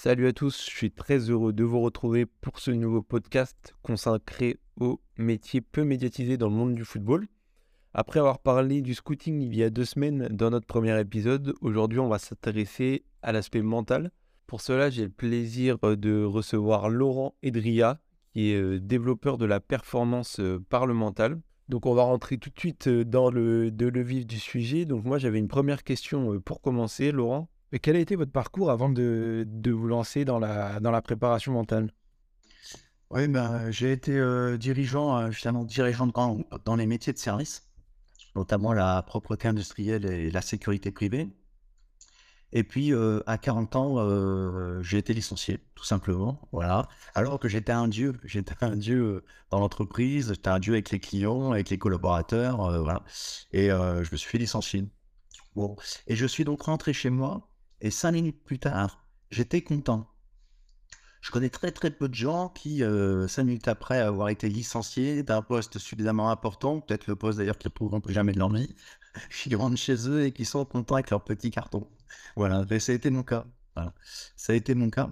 Salut à tous, je suis très heureux de vous retrouver pour ce nouveau podcast consacré aux métiers peu médiatisés dans le monde du football. Après avoir parlé du scouting il y a deux semaines dans notre premier épisode, aujourd'hui on va s'intéresser à l'aspect mental. Pour cela, j'ai le plaisir de recevoir Laurent Edria, qui est euh, développeur de la performance euh, parlementale. Donc on va rentrer tout de suite euh, dans le, le vif du sujet. Donc moi j'avais une première question pour commencer, Laurent. Mais quel a été votre parcours avant de, de vous lancer dans la, dans la préparation mentale? Oui, ben, j'ai été euh, dirigeant, euh, finalement dirigeant dans, dans les métiers de service, notamment la propreté industrielle et la sécurité privée. Et puis, euh, à 40 ans, j'ai été licencié, tout simplement. Voilà. Alors que j'étais un dieu. J'étais un dieu dans l'entreprise, j'étais un dieu avec les clients, avec les collaborateurs. voilà. Et je me suis fait licencier. Bon. Et je suis donc rentré chez moi et cinq minutes plus tard, j'étais content. Je connais très très peu de gens qui, euh, cinq minutes après avoir été licenciés d'un poste suffisamment important, peut-être le poste d'ailleurs qu'ils ne trouveront plus jamais de leur vie, qui rentrent chez eux et qui sont contents avec leur petit carton. Voilà, ça a été mon cas. Ça a été mon cas.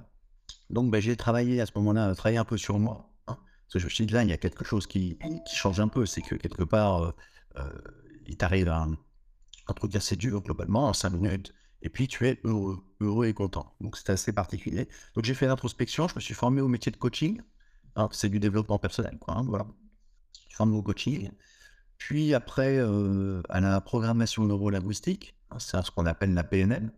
Donc ben, j'ai travaillé à ce moment-là, travaillé un peu sur moi. Hein, parce que je me suis dit là, il y a quelque chose qui, change un peu. C'est que quelque part, euh, euh, il t'arrive un, un truc assez dur globalement, en cinq minutes et puis tu es heureux, heureux et content. Donc c'est assez particulier. Donc j'ai fait l'introspection, je me suis formé au métier de coaching. c'est du développement personnel, quoi. Hein, voilà. Je suis formé au coaching. Puis après, euh, à la programmation neurolinguistique, hein, c'est ce qu'on appelle la PNL.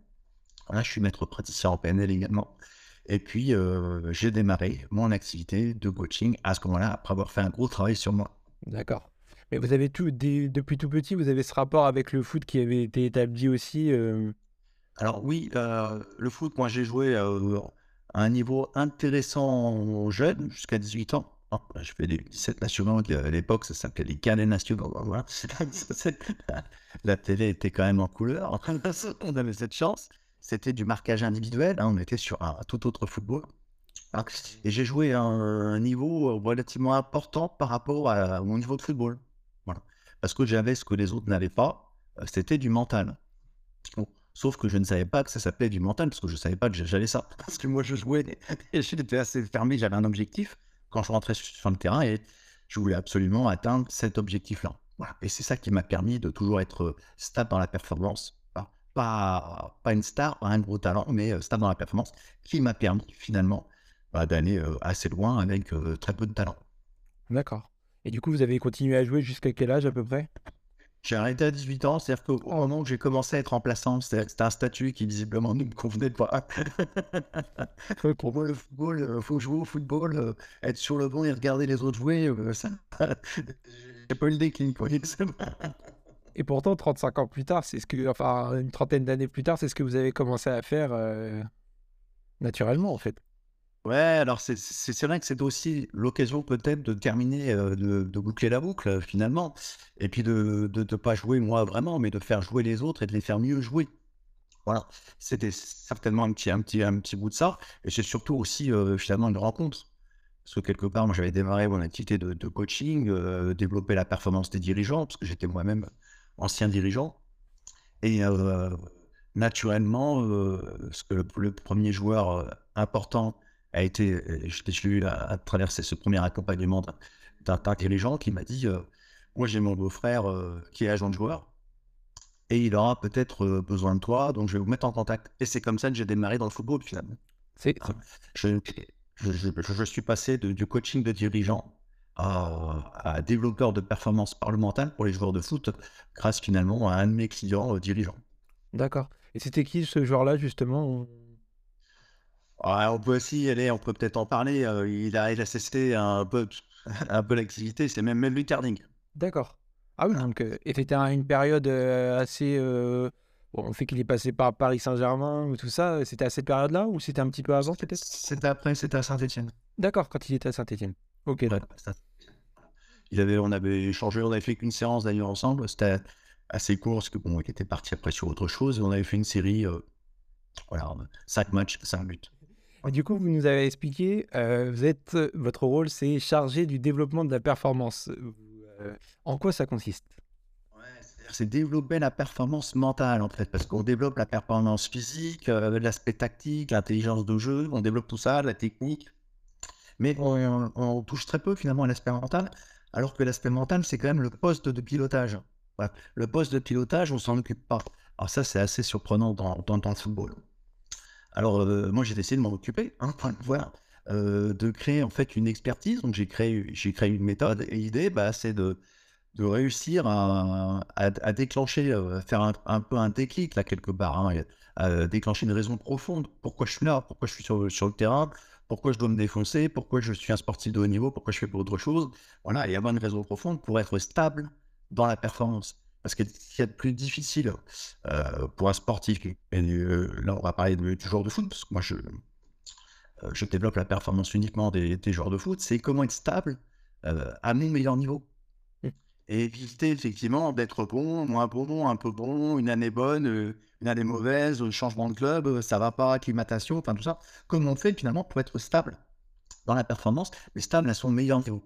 Là, je suis maître praticien en PNL également. Et puis, euh, j'ai démarré mon activité de coaching à ce moment-là, après avoir fait un gros travail sur moi. D'accord. Mais vous avez tout, depuis tout petit, vous avez ce rapport avec le foot qui avait été établi aussi euh, alors oui, le foot, moi j'ai joué euh, à un niveau intéressant jeune, jusqu'à 18 ans. Ah, je fais des 17 nationaux, à l'époque ça s'appelait les canets nationaux. La télé était quand même en couleur, on avait cette chance. C'était du marquage individuel, hein, on était sur un tout autre football. Hein. Et j'ai joué à un niveau relativement important par rapport à mon niveau de football. Parce que j'avais ce que les autres n'avaient pas, euh, c'était du mental. Sauf que je ne savais pas que ça s'appelait du mental, parce que je ne savais pas que j'allais ça. Parce que moi, je jouais, et j'étais assez fermé, j'avais un objectif quand je rentrais sur le terrain, et je voulais absolument atteindre cet objectif-là. Et c'est ça qui m'a permis de toujours être stable dans la performance. Pas, une star, pas un gros talent, mais euh, stable dans la performance, qui m'a permis finalement bah, d'aller euh, assez loin avec euh, très peu de talent. D'accord. Et du coup, vous avez continué à jouer jusqu'à quel âge à peu près? J'ai arrêté à 18 ans, c'est-à-dire qu'au moment où j'ai commencé à être remplaçant, c'était un statut qui visiblement ne me convenait pas. Pour moi, le football, il euh, faut jouer au football, euh, être sur le banc et regarder les autres jouer, euh, ça, j'ai pas eu le déclin. et pourtant, 35 ans plus tard, c'est ce que, enfin, une trentaine d'années plus tard, c'est ce que vous avez commencé à faire naturellement, en fait. Ouais, alors c'est vrai que c'est aussi l'occasion peut-être de terminer, euh, de, boucler la boucle euh, finalement. Et puis de ne pas jouer moi vraiment, mais de faire jouer les autres et de les faire mieux jouer. Voilà, c'était certainement un petit, un, petit, un petit bout de ça. Et c'est surtout aussi euh, finalement une rencontre. Parce que quelque part, moi j'avais démarré mon activité de, coaching, développer la performance des dirigeants, parce que j'étais moi-même ancien dirigeant. Et naturellement, ce que le premier joueur important a été, euh, j'ai eu à, traverser ce premier accompagnement d'un dirigeant qui m'a dit euh, Moi, j'ai mon beau-frère euh, qui est agent de joueur et il aura peut-être besoin de toi, donc je vais vous mettre en contact. Et c'est comme ça que j'ai démarré dans le football finalement. Je, je, suis passé du coaching de dirigeant à, développeur de performance parlementale pour les joueurs de foot grâce finalement à un de mes clients dirigeants. D'accord. Et c'était qui ce joueur-là justement on peut aussi aller, on peut peut-être en parler. Euh, il a, il cessé un peu, un peu l'activité, c'est même Melvin Carding. D'accord. Ah oui, donc, euh, et c'était une période euh, assez. bon, le fait qu'il est passé par Paris Saint-Germain ou tout ça, c'était à cette période-là ou c'était un petit peu avant peut-être? C'était après, c'était à Saint-Etienne. D'accord, quand il était à Saint-Etienne. Ok, il avait, on avait échangé, on avait fait qu'une séance d'ailleurs ensemble. C'était assez court parce que bon, il était parti après sur autre chose. On avait fait une série, voilà, 5 matchs, 5 buts du coup, vous nous avez expliqué, euh, êtes, votre rôle, c'est chargé du développement de la performance. Euh, en quoi ça consiste? C'est développer la performance mentale, en fait, parce qu'on développe la performance physique, euh, l'aspect tactique, l'intelligence de jeu, on développe tout ça, la technique, mais on, touche très peu finalement à l'aspect mental, alors que l'aspect mental, c'est quand même le poste de pilotage. Le poste de pilotage, on s'en occupe pas. Alors ça, c'est assez surprenant dans le football. Alors, euh, moi, j'ai essayé de m'en occuper, hein, voilà, euh, de créer en fait une expertise. Donc, j'ai créé, j'ai créé une méthode. Et l'idée, bah, c'est de, de réussir à, à, déclencher, euh, faire un, peu un déclic là quelque part, hein, à déclencher une raison profonde. Pourquoi je suis là? Pourquoi je suis sur, le terrain? Pourquoi je dois me défoncer, pourquoi je suis un sportif de haut niveau, pourquoi je fais autre chose? Voilà, il y a une raison profonde pour être stable dans la performance. Parce que ce qui est plus difficile euh, pour un sportif, et euh, là on va parler du joueur de foot, parce que moi je, euh, je développe la performance uniquement des, des joueurs de foot, c'est comment être stable euh, à mon meilleur niveau. Mmh. Et éviter effectivement d'être bon, moins bon, un peu bon, une année bonne, une année mauvaise, changement de club, ça va pas, acclimatation, enfin tout ça. Comment on fait finalement pour être stable dans la performance, mais stable à son meilleur niveau?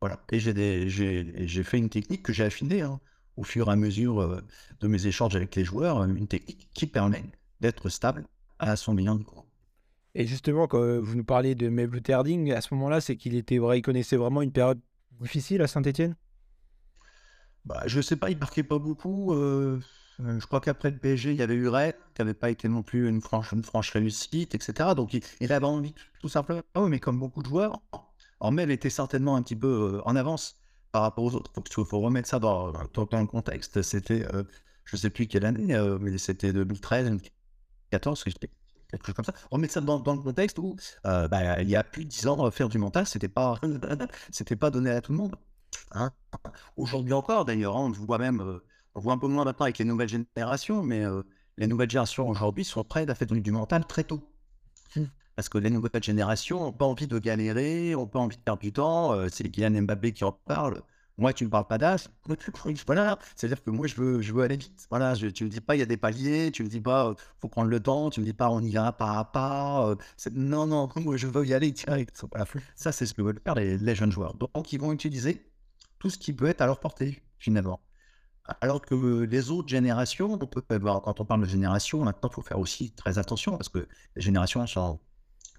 Voilà. Et j'ai fait une technique que j'ai affinée. Hein au fur et à mesure euh, de mes échanges avec les joueurs, une technique qui permet d'être stable à son meilleur niveau. Et justement, quand euh, vous nous parlez de Meblu Terding, à ce moment-là, c'est qu'il était vrai, il connaissait vraiment une période difficile à Saint-Etienne bah, Je ne sais pas, il marquait pas beaucoup. Euh, je crois qu'après le PSG, il y avait eu Ray, qui n'avait pas été non plus une franche, une franche réussite, etc. Donc il, il, avait envie, tout simplement, mais comme beaucoup de joueurs, en Mel était certainement un petit peu en avance par rapport aux autres. Il faut, remettre ça dans, dans, le contexte. C'était, euh, je ne sais plus quelle année, euh, mais c'était 2013, 2014, quelque chose comme ça. Remettre ça dans, dans le contexte où, euh, bah, il y a plus de 10 ans, faire du mental, c'était pas, pas donné à tout le monde. Hein. Aujourd'hui encore, d'ailleurs, hein, on voit même, on voit un peu moins maintenant avec les nouvelles générations, mais les nouvelles générations aujourd'hui sont prêtes à faire du mental très tôt. Parce que les nouvelles générations n'ont pas envie de galérer, n'ont pas envie de perdre du temps. Euh, c'est Kylian Mbappé qui en parle. Moi, tu ne me parles pas d'âge. Voilà. C'est-à-dire que moi, je veux, je veux aller vite. Voilà. Je, tu ne me dis pas, il y a des paliers. Tu ne me dis pas, il euh, faut prendre le temps. Tu ne me dis pas, on y va pas à pas. Euh, non, non, moi, je veux y aller direct. Voilà. Ça, c'est ce que veulent faire les, les, jeunes joueurs. Donc, ils vont utiliser tout ce qui peut être à leur portée, finalement. Alors que les autres générations, on peut quand on parle de génération, maintenant, il faut faire aussi très attention parce que les générations sont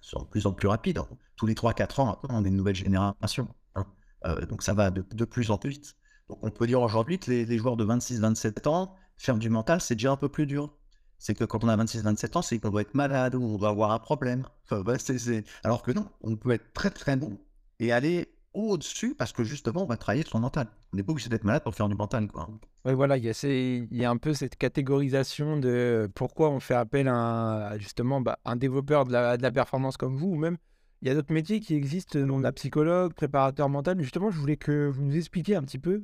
sont de plus en plus rapides. Tous les 3-4 ans, on a une nouvelle génération. Hein. Euh, donc ça va de, de, plus en plus vite. Donc on peut dire aujourd'hui que les, joueurs de 26-27 ans, faire du mental, c'est déjà un peu plus dur. C'est que quand on a 26-27 ans, c'est qu'on doit être malade ou on doit avoir un problème. Enfin, bah, c. Alors que non, on peut être très très bon et aller au-dessus parce que justement, on va travailler son mental. On n'est pas obligé d'être malade pour faire du mental. Quoi. Oui, voilà, il y, a il y a un peu cette catégorisation de pourquoi on fait appel à, un, justement bah, un développeur de la, de la, performance comme vous, ou même il y a d'autres métiers qui existent, dont la psychologue, préparateur mental. Justement, je voulais que vous nous expliquiez un petit peu,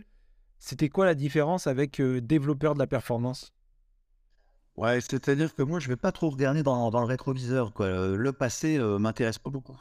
c'était quoi la différence avec euh, développeur de la performance? Ouais, c'est-à-dire que moi, je vais pas trop regarder dans, dans le rétroviseur. Quoi. Le passé euh, m'intéresse pas beaucoup.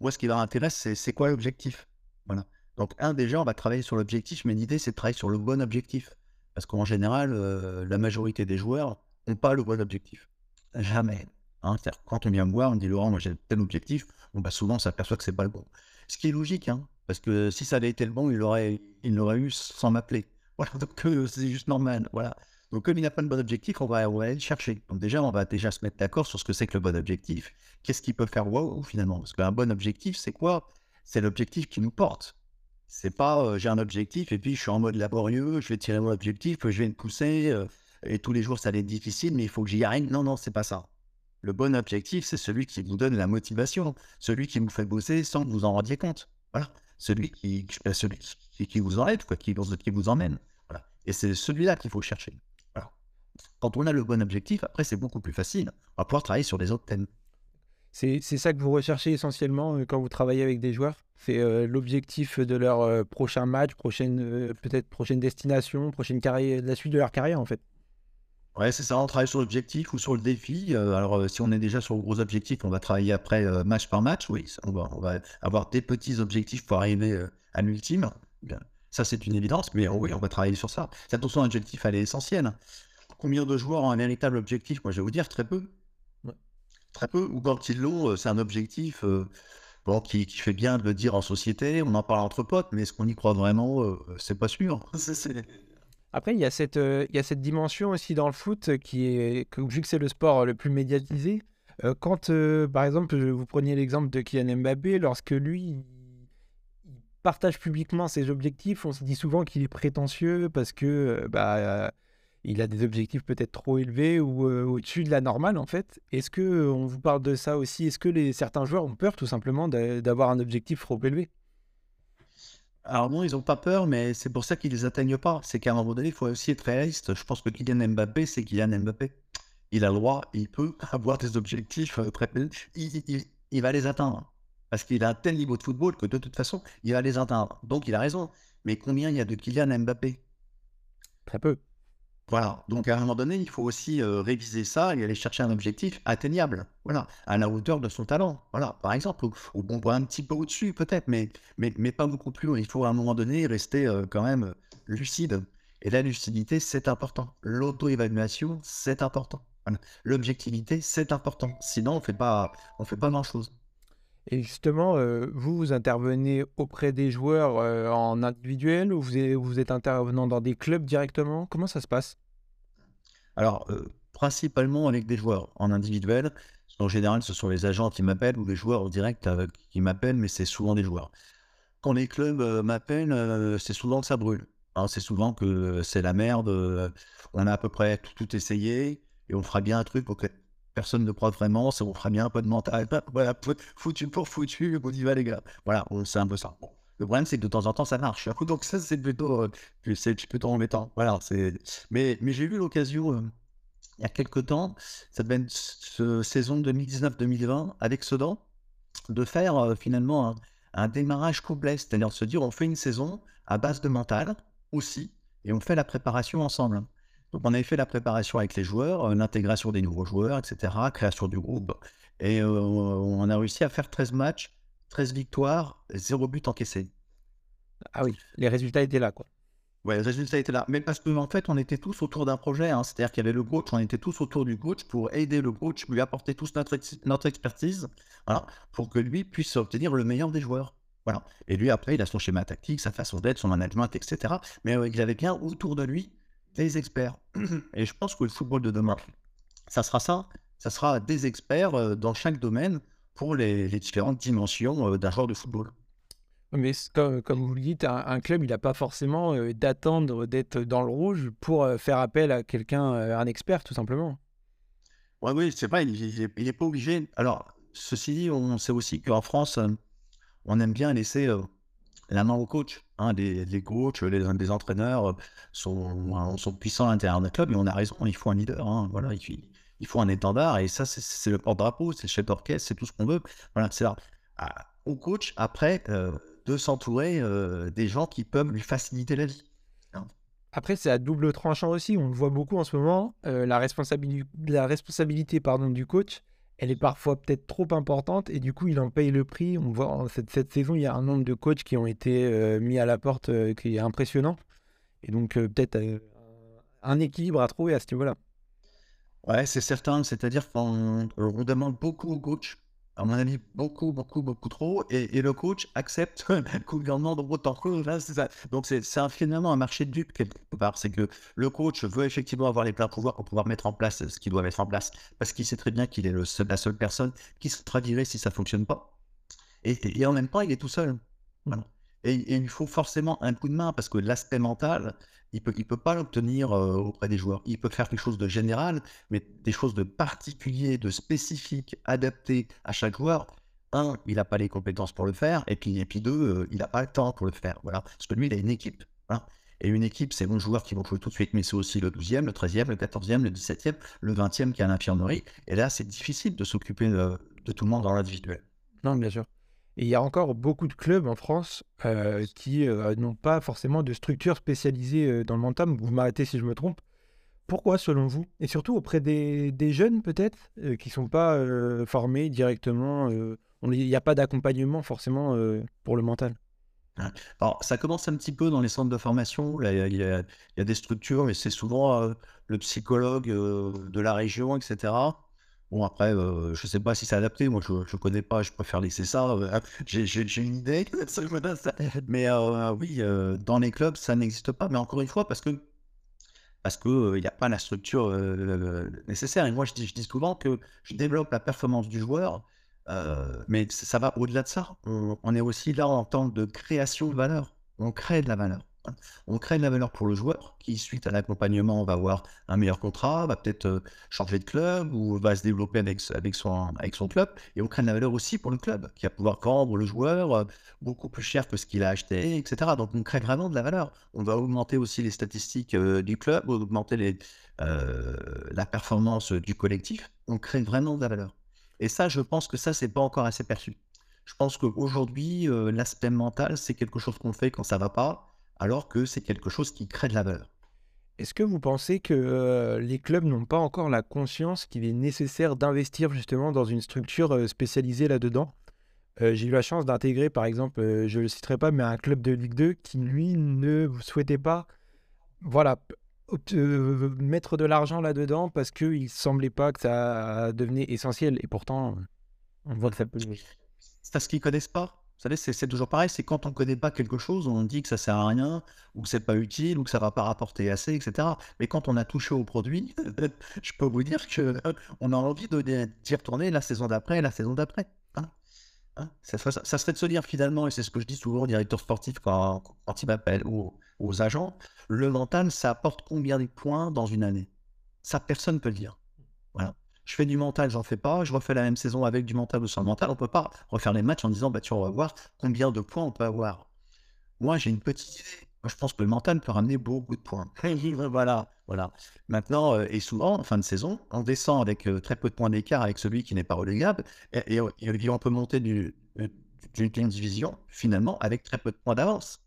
Moi, ce qui m'intéresse, c'est c'est quoi l'objectif? Voilà. Donc, un, déjà, on va travailler sur l'objectif, mais l'idée, c'est de travailler sur le bon objectif. Parce qu'en général, euh, la majorité des joueurs n'ont pas le bon objectif. Jamais. Hein. Quand on vient me voir, on me dit Laurent, moi j'ai tel objectif, bon, bah, souvent on s'aperçoit que c'est pas le bon. Ce qui est logique, hein, parce que si ça avait été le bon, il l'aurait il eu sans m'appeler. Voilà, donc euh, c'est juste normal. Voilà. Donc, comme il n'a pas le bon objectif, on va, on va aller le chercher. Donc, déjà, on va déjà se mettre d'accord sur ce que c'est que le bon objectif. Qu'est-ce qui peut faire wow finalement? Parce qu'un bon objectif, c'est quoi? C'est l'objectif qui nous porte. C'est pas euh, j'ai un objectif et puis je suis en mode laborieux, je vais tirer mon objectif, je vais me pousser euh, et tous les jours ça va être difficile, mais il faut que j'y arrive. Non, non, c'est pas ça. Le bon objectif, c'est celui qui vous donne la motivation, celui qui vous fait bosser sans que vous en rendiez compte. Voilà. Celui qui, celui qui, vous en aide, quoi, qui, qui vous emmène. Voilà. Et c'est celui-là qu'il faut chercher. Quand on a le bon objectif, après c'est beaucoup plus facile. On va pouvoir travailler sur les autres thèmes. C'est ça que vous recherchez essentiellement quand vous travaillez avec des joueurs? C'est euh, l'objectif de leur euh, prochain match, prochaine euh, peut-être prochaine destination, prochaine carrière, la suite de leur carrière en fait? Ouais, c'est ça, on travaille sur l'objectif ou sur le défi. alors, si on est déjà sur le gros objectif, on va travailler après match par match. Oui, on va, on va, avoir des petits objectifs pour arriver à l'ultime. Ça, c'est une évidence, mais oui, on va travailler sur ça. Cette notion d'objectif, elle est essentielle. Combien de joueurs ont un véritable objectif? Moi, je vais vous dire très peu. Très peu, ou quand ils l'ont, euh, c'est un objectif euh, bon, qui, qui, fait bien de le dire en société, on en parle entre potes, mais est-ce qu'on y croit vraiment? Euh, C'est pas sûr. Après, il y, a cette, il y a cette dimension aussi dans le foot qui est, que, vu que c'est le sport le plus médiatisé, quand, par exemple, vous preniez l'exemple de Kylian Mbappé, lorsque lui, il partage publiquement ses objectifs, on se dit souvent qu'il est prétentieux parce que bah, il a des objectifs peut-être trop élevés ou au-dessus de la normale en fait. Est-ce que on vous parle de ça aussi? Est-ce que les, certains joueurs ont peur tout simplement d'avoir un objectif trop élevé? Alors non, ils n'ont pas peur, mais c'est pour ça qu'ils ne les atteignent pas. C'est qu'à un moment donné, il faut aussi être réaliste. Je pense que Kylian Mbappé, c'est Kylian Mbappé. Il a le droit, il peut avoir des objectifs très... Il, il, va les atteindre. Parce qu'il a un tel niveau de football que de toute façon, il va les atteindre. Donc il a raison. Mais combien il y a de Kylian Mbappé? Très peu. Voilà, donc à un moment donné, il faut aussi réviser ça et aller chercher un objectif atteignable, voilà, à la hauteur de son talent, voilà, par exemple, ou, bon, un petit peu au-dessus peut-être, mais, mais, mais pas beaucoup plus haut. Il faut à un moment donné rester quand même lucide. Et la lucidité, c'est important. L'auto-évaluation, c'est important. L'objectivité, c'est important. Sinon, on on fait pas grand-chose. Et justement, vous, vous intervenez auprès des joueurs en individuel ou vous êtes, intervenant dans des clubs directement? Comment ça se passe? Alors, principalement avec des joueurs en individuel. En général, ce sont les agents qui m'appellent ou les joueurs en direct qui m'appellent, mais c'est souvent des joueurs. Quand les clubs m'appellent, c'est souvent que ça brûle. Hein, c'est souvent que c'est la merde. on a à peu près tout, essayé et on fera bien un truc pour que personne ne croit vraiment, ça vous fera bien un peu de mental. Voilà, foutu pour foutu, on y va les gars. Voilà, c'est un peu ça. Le problème, c'est que de temps en temps, ça marche. Donc ça, c'est plutôt, euh, c'est plutôt embêtant. Voilà, c'est. Mais, j'ai eu l'occasion euh, il y a quelques temps, ça devait être ce, saison 2019-2020 avec Sedan, de faire euh, finalement un, démarrage complet, c'est-à-dire se dire on fait une saison à base de mental aussi, et on fait la préparation ensemble. Donc, on avait fait la préparation avec les joueurs, euh, l'intégration des nouveaux joueurs, etc., création du groupe. Et euh, on a réussi à faire 13 matchs, 13 victoires, 0 but encaissé. Ah oui, les résultats étaient là, quoi. Ouais, les résultats étaient là. Mais parce qu'en en fait, on était tous autour d'un projet. Hein. C'est-à-dire qu'il y avait le coach, on était tous autour du coach pour aider le coach, lui apporter tous notre, notre expertise, voilà, pour que lui puisse obtenir le meilleur des joueurs. Voilà. Et lui, après, il a son schéma tactique, sa façon d'être, son management, etc. Mais euh, il avait bien autour de lui des experts. Et je pense que le football de demain, ça sera ça. Ça sera des experts euh, dans chaque domaine pour les, différentes dimensions euh, d'un joueur de football. Mais comme, vous le dites, un, club, il n'a pas forcément euh, d'attendre d'être dans le rouge pour faire appel à quelqu'un, un expert, tout simplement. Oui, oui, c'est vrai, il n'est pas obligé. Alors, ceci dit, on sait aussi qu'en France, on aime bien laisser la main au coach. Les, les, coachs, les, entraîneurs euh, sont, sont puissants à l'intérieur d'un club et on a raison, il faut un leader. Hein, voilà, il, faut un étendard et ça, c'est le porte-drapeau, c'est le chef d'orchestre, c'est tout ce qu'on veut. Voilà, c'est au coach, après, euh, de s'entourer euh, des gens qui peuvent lui faciliter la vie. Après, c'est à double tranchant aussi. On le voit beaucoup en ce moment. la, responsabilité, la responsabilité pardon, du coach, elle est parfois peut-être trop importante et du coup, il en paye le prix. On voit cette, cette saison, il y a un nombre de coachs qui ont été euh, mis à la porte euh, qui est impressionnant. Et donc, euh, peut-être un équilibre à trouver à ce niveau-là. Ouais, c'est certain. C'est-à-dire qu'on demande beaucoup aux coachs à mon avis, beaucoup, beaucoup, beaucoup trop. Et, le coach accepte le gouvernement de autant. Ça. Donc, c'est finalement un marché de dupes quelque part. C'est que le coach veut effectivement avoir les pleins pouvoirs pour pouvoir mettre en place ce qu'il doit mettre en place. Parce qu'il sait très bien qu'il est le la seule personne qui se traduirait si ça ne fonctionne pas. Et, en même temps, il est tout seul. Et, il faut forcément un coup de main parce que l'aspect mental, il peut, peut pas l'obtenir auprès des joueurs. Il peut faire quelque chose de général, mais des choses de particulier, de spécifique, adapté à chaque joueur. Un, il n'a pas les compétences pour le faire, et puis, et puis deux, il n'a pas le temps pour le faire. Voilà. Parce que lui, il a une équipe. Et une équipe, c'est bons joueurs qui vont jouer tout de suite, mais c'est aussi le 12e, le 13e, le 14e, le 17e, le 20e qui a l'infirmerie. Et là, c'est difficile de s'occuper de, de, tout le monde dans l'individuel. Non, bien sûr. Il y a encore beaucoup de clubs en France euh, qui euh, n'ont pas forcément de structure spécialisée euh, dans le mental. Vous m'arrêtez si je me trompe. Pourquoi, selon vous? Et surtout auprès des, jeunes, peut-être, qui ne sont pas formés directement. Il n'y a pas d'accompagnement forcément pour le mental? Alors, ça commence un petit peu dans les centres de formation. Il y, a, des structures, mais c'est souvent le psychologue de la région, etc. Bon, après, je je sais pas si c'est adapté. Moi, je ne connais pas. Je préfère laisser ça. J'ai une idée. Mais oui, dans les clubs, ça n'existe pas. Mais encore une fois, parce que parce qu'il n'y a pas la structure nécessaire. Et moi, je dis, je dis, souvent que je développe la performance du joueur, mais ça va au-delà de ça. On, est aussi là en temps de création de valeur. On crée de la valeur. On crée de la valeur pour le joueur qui, suite à l'accompagnement, va avoir un meilleur contrat, va peut-être euh, changer de club ou va se développer avec, son, club. Et on crée de la valeur aussi pour le club qui va pouvoir vendre le joueur euh, beaucoup plus cher que ce qu'il a acheté, etc. Donc on crée vraiment de la valeur. On va augmenter aussi les statistiques euh, du club, augmenter la performance du collectif. On crée vraiment de la valeur. Et ça, je pense que ça, c'est pas encore assez perçu. Je pense qu'aujourd'hui, l'aspect mental, c'est quelque chose qu'on fait quand ça va pas alors que c'est quelque chose qui crée de la valeur. Est-ce que vous pensez que les clubs n'ont pas encore la conscience qu'il est nécessaire d'investir justement dans une structure spécialisée là-dedans? J'ai eu la chance d'intégrer, par exemple, je ne le citerai pas, mais un club de Ligue 2 qui, lui, ne souhaitait pas voilà, mettre de l'argent là-dedans parce qu'il ne semblait pas que ça devenait essentiel. Et pourtant, on voit que ça peut... C'est parce qu'ils ne connaissent pas. Vous savez, c'est toujours pareil, c'est quand on ne connaît pas quelque chose, on dit que ça sert à rien, ou que c'est pas utile, ou que ça va pas rapporter assez, etc. Mais quand on a touché au produit, je peux vous dire que on a envie d'y retourner la saison d'après, la saison d'après. Hein. Hein. ça, serait de se dire finalement, et c'est ce que je dis souvent au directeur sportif quand, quand il m'appelle, ou aux agents, le mental, ça apporte combien de points dans une année? Ça, personne ne peut le dire. Voilà je fais du mental, j'en fais pas, je refais la même saison avec du mental ou sans mental, on peut pas refaire les matchs en disant, bah, tu vas voir combien de points on peut avoir. Moi, j'ai une petite idée. Je pense que le mental peut ramener beaucoup de points. voilà, voilà. Maintenant, euh, et souvent, en fin de saison, on descend avec euh, très peu de points d'écart avec celui qui n'est pas relégable, et, on peut monter du, euh, d'une division, finalement, avec très peu de points d'avance.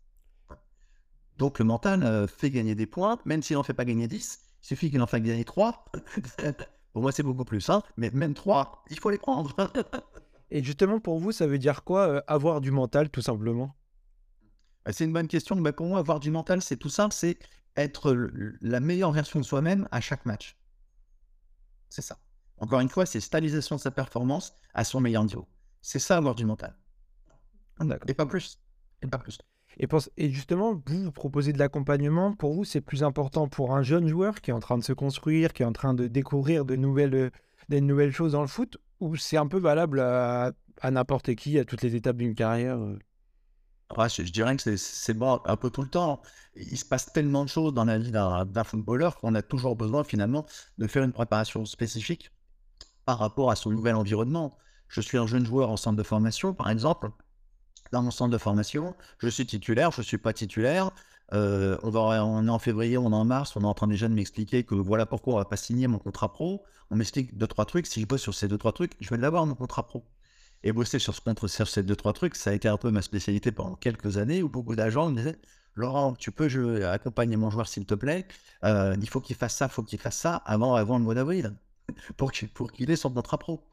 Donc, le mental fait gagner des points, même s'il n'en fait pas gagner 10, il suffit qu'il en fasse gagner 3. Pour moi, c'est beaucoup plus simple, mais même trois, il faut les prendre. Et justement, pour vous, ça veut dire quoi euh, avoir du mental, tout simplement? Bah, C'est une bonne question. Mais bah, pour moi, avoir du mental, c'est tout simple, c'est être la meilleure version de soi-même à chaque match. C'est ça. Encore une fois, c'est stabilisation de sa performance à son meilleur niveau. C'est ça, avoir du mental. Et pas plus. Et pas plus. Et, justement, vous, vous proposez de l'accompagnement. Pour vous, c'est plus important pour un jeune joueur qui est en train de se construire, qui est en train de découvrir de nouvelles, des nouvelles choses dans le foot, ou c'est un peu valable à, n'importe qui, à toutes les étapes d'une carrière euh? je, dirais que c'est bon un peu tout le temps. Il se passe tellement de choses dans la vie d'un footballeur qu'on a toujours besoin finalement de faire une préparation spécifique par rapport à son nouvel environnement. Je suis un jeune joueur en centre de formation, par exemple dans mon centre de formation. Je suis titulaire, je ne suis pas titulaire. Euh, on, est en février, on est en mars, on est en train déjà de m'expliquer que voilà pourquoi on va pas signer mon contrat pro. On m'explique deux, trois trucs. Si je bosse sur ces deux, trois trucs, je vais l'avoir, mon contrat pro. Et bosser sur, ce, contre, sur ces deux, trois trucs, ça a été un peu ma spécialité pendant quelques années où beaucoup d'agents me disaient Laurent, tu peux accompagner mon joueur s'il te plaît. Euh, il faut qu'il fasse ça, il faut qu'il fasse ça avant, avant le mois d'avril pour qu'il ait son contrat pro.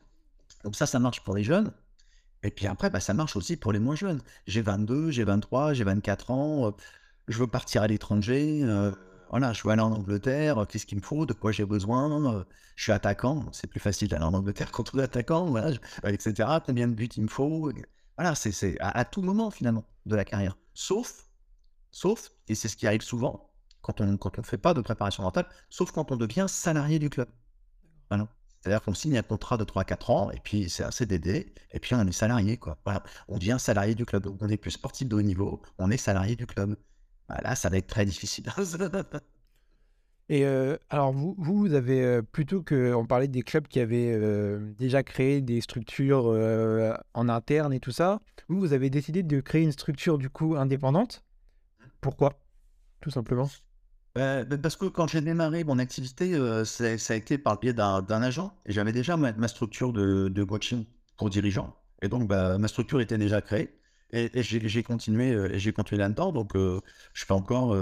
Donc ça, ça marche pour les jeunes. Et puis après, bah, ça marche aussi pour les moins jeunes. J'ai 22, j'ai 23, j'ai 24 ans, je veux partir à l'étranger, voilà, je veux aller en Angleterre, qu'est-ce qu'il me faut, de quoi j'ai besoin, je suis attaquant, c'est plus facile d'aller en Angleterre contre l'attaquant, voilà, etc. Combien de buts il me faut, voilà, c'est à, tout moment finalement de la carrière. Sauf, sauf, et c'est ce qui arrive souvent quand on ne quand on fait pas de préparation mentale, sauf quand on devient salarié du club. Voilà. C'est-à-dire qu'on signe un contrat de 3-4 ans, et puis c'est un CDD, et puis on est salarié. Quoi. On devient salarié du club. on n'est plus sportif de haut niveau, on est salarié du club. Là, ça va être très difficile. et euh, alors, vous, vous avez, euh, plutôt que. On parlait des clubs qui avaient euh, déjà créé des structures en interne et tout ça, vous, vous avez décidé de créer une structure du coup indépendante? Pourquoi? Tout simplement. Bah, bah, parce que quand j'ai démarré mon activité, euh, ça a été par le biais d'un agent. J'avais déjà ma, structure de, coaching pour dirigeants. Et donc, bah, ma structure était déjà créée. Et, j'ai continué, euh, continué là-dedans. Donc, euh, je fais encore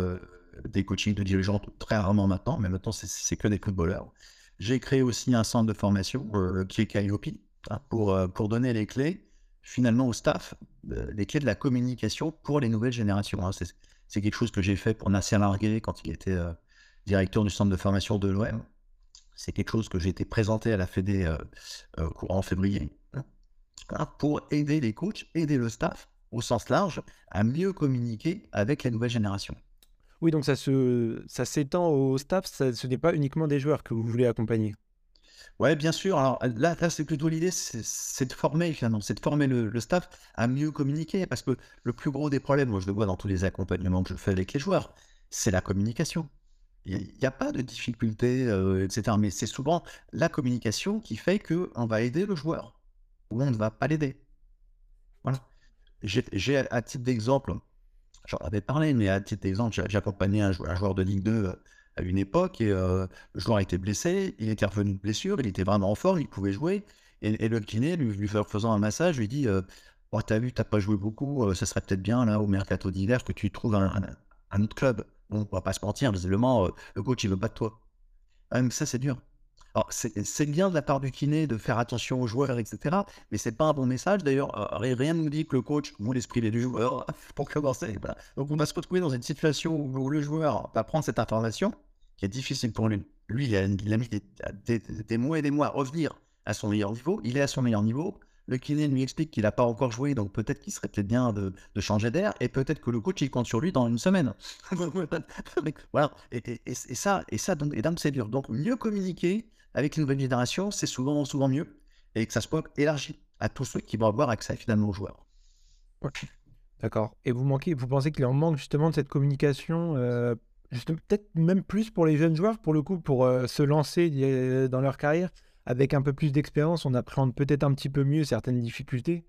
des coachings de dirigeants très rarement maintenant, mais maintenant, c'est que des footballeurs. J'ai créé aussi un centre de formation qui est Calliope hein, pour, pour donner les clés, finalement, au staff, les clés de la communication pour les nouvelles générations. Hein. C'est quelque chose que j'ai fait pour Nasser Largué quand il était euh, directeur du centre de formation de l'OM. C'est quelque chose que j'ai été présenté à la Fédé euh, euh, courant février hein, pour aider les coachs, aider le staff au sens large à mieux communiquer avec la nouvelle génération. Oui, donc ça s'étend au staff, ce n'est pas uniquement des joueurs que vous voulez accompagner? Ouais, bien sûr. Alors là, là c'est plutôt l'idée, c'est de former finalement, c'est de former le, le staff à mieux communiquer. Parce que le plus gros des problèmes, moi je le vois dans tous les accompagnements que je fais avec les joueurs, c'est la communication. Il n'y a pas de difficulté, euh, etc. Mais c'est souvent la communication qui fait qu'on va aider le joueur ou on ne va pas l'aider. Voilà. J'ai à titre d'exemple, j'en avais parlé, mais à titre d'exemple, j'ai accompagné un, jou- un joueur de Ligue 2 euh, à une époque et euh, le joueur était blessé, il était revenu de blessure, il était vraiment en forme, il pouvait jouer. Et, le kiné, lui, lui faisant un massage, lui dit euh, Oh, T'as vu, t'as pas joué beaucoup, euh, ça serait peut-être bien là au mercato d'hiver que tu trouves un, autre club. Bon, on va pas se mentir, visiblement, le coach il veut pas toi. Ah, ça, c'est dur. C'est bien de la part du kiné de faire attention aux joueurs, etc. Mais c'est pas un bon message. D'ailleurs, euh, ri- rien ne nous dit que le coach voit l'esprit du joueur pour commencer. Donc, on va se retrouver dans une situation où, le joueur va prendre cette information qui est difficile pour lui. Lui, il a, mis des, mois et des mois à revenir à son meilleur niveau. Il est à son meilleur niveau. Le kiné lui explique qu'il n'a pas encore joué, donc peut-être qu'il serait peut-être bien de, changer d'air, et peut-être que le coach il compte sur lui dans une semaine. voilà. Et, ça, et ça, donc, et c'est dur. Donc mieux communiquer avec les nouvelles générations, c'est souvent, souvent mieux, et que ça soit élargi à tous ceux qui vont avoir accès finalement aux joueurs. D'accord. Et vous manquez, vous pensez qu'il en manque justement de cette communication, euh, peut-être même plus pour les jeunes joueurs, pour le coup, pour euh, se lancer euh, dans leur carrière? Avec un peu plus d'expérience, on appréhende peut-être un petit peu mieux certaines difficultés?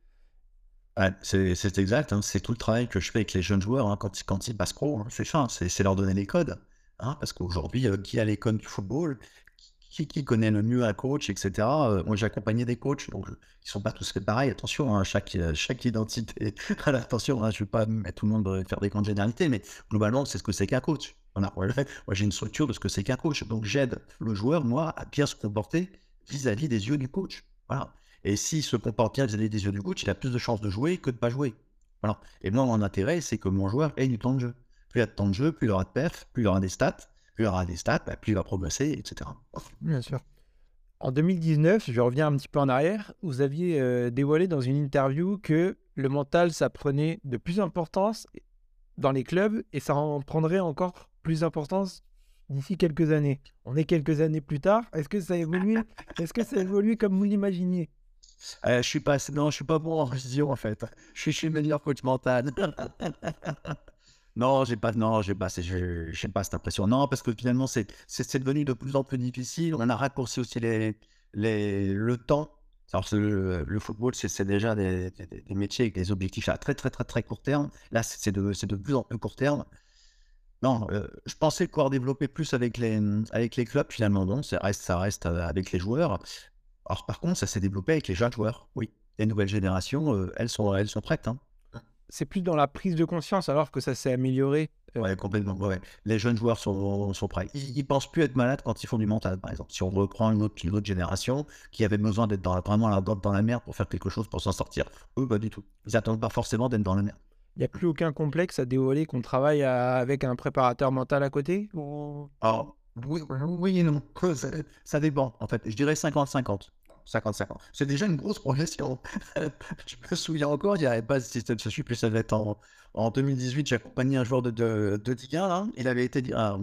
Ouais, c'est exact, hein, c'est tout le travail que je fais avec les jeunes joueurs hein, quand, ils- quand ils passent pro, hein, c'est ça, c'est leur donner les codes. parce qu'aujourd'hui, qui a les codes du football, qui, connaît le mieux un coach, etc. euh, moi, j'ai accompagné des coachs, donc ils sont pas tous faits pareil. Attention, hein, chaque, euh, chaque identité. attention, hein, je ne vais pas mettre tout le monde euh, faire des grandes généralités, mais globalement, c'est ce que c'est qu'un coach. Moi, j'ai une structure de ce que c'est qu'un coach. Donc, j'aide le joueur, moi, à bien se comporter vis-à-vis des yeux du coach. Voilà. Et s'il se comporte bien vis-à-vis des yeux du coach, il a plus de chances de jouer que de pas jouer. Voilà. Et moi, mon intérêt, c'est que mon joueur ait du temps de jeu. Plus il y a de temps de jeu, plus il aura de perf, plus il aura des stats, plus il aura des stats, bah, plus il va progresser, etc. Bien sûr. En 2019, je reviens un petit peu en arrière, vous aviez euh, dévoilé dans une interview que le mental, ça prenait de plus d'importance dans les clubs et ça en prendrait encore plus d'importance d'ici quelques années. On est quelques années plus tard. Est-ce que ça a évolué? Est-ce que ça a évolué comme vous l'imaginiez? Euh, je suis pas, non, je suis pas bon en vision en fait. Je suis, je suis le meilleur coach mental. non, j'ai pas, non, j'ai pas, j'ai pas cette impression. Non, parce que finalement, c'est, c'est devenu de plus en plus difficile. On a raccourci aussi les, les, le temps. Alors, le, football, c'est déjà des, métiers avec des objectifs à très, très, très, très court terme. Là, c'est de, c'est de plus en plus court terme. Non, euh, je pensais pouvoir développer plus avec les, avec les clubs, finalement. Non, ça reste, ça reste avec les joueurs. Alors, par contre, ça s'est développé avec les jeunes joueurs. Oui, les nouvelles générations, euh, elles, sont, elles sont prêtes. Hein. C'est plus dans la prise de conscience alors que ça s'est amélioré. Euh, Ouais, complètement. ouais. Les jeunes joueurs sont, sont prêts. Ils, ils pensent plus être malades quand ils font du mental, par exemple. Si on reprend une autre, une autre génération qui avait besoin d'être dans, vraiment la, dans, la merde pour faire quelque chose, pour s'en sortir, eux, pas du tout. Ils attendent pas forcément d'être dans la merde. Il n'y a plus aucun complexe à dévoiler qu'on travaille à- avec un préparateur mental à côté ou- Alors, oui, oui et non. Ça, ça dépend, en fait. Je dirais 50-50. 50-50. C'est déjà une grosse progression. je me souviens encore, il n'y avait pas ce système de plus ça devait être en, en 2018, j'ai accompagné un joueur de, de, de Ligue 1, là. Il avait été dit à,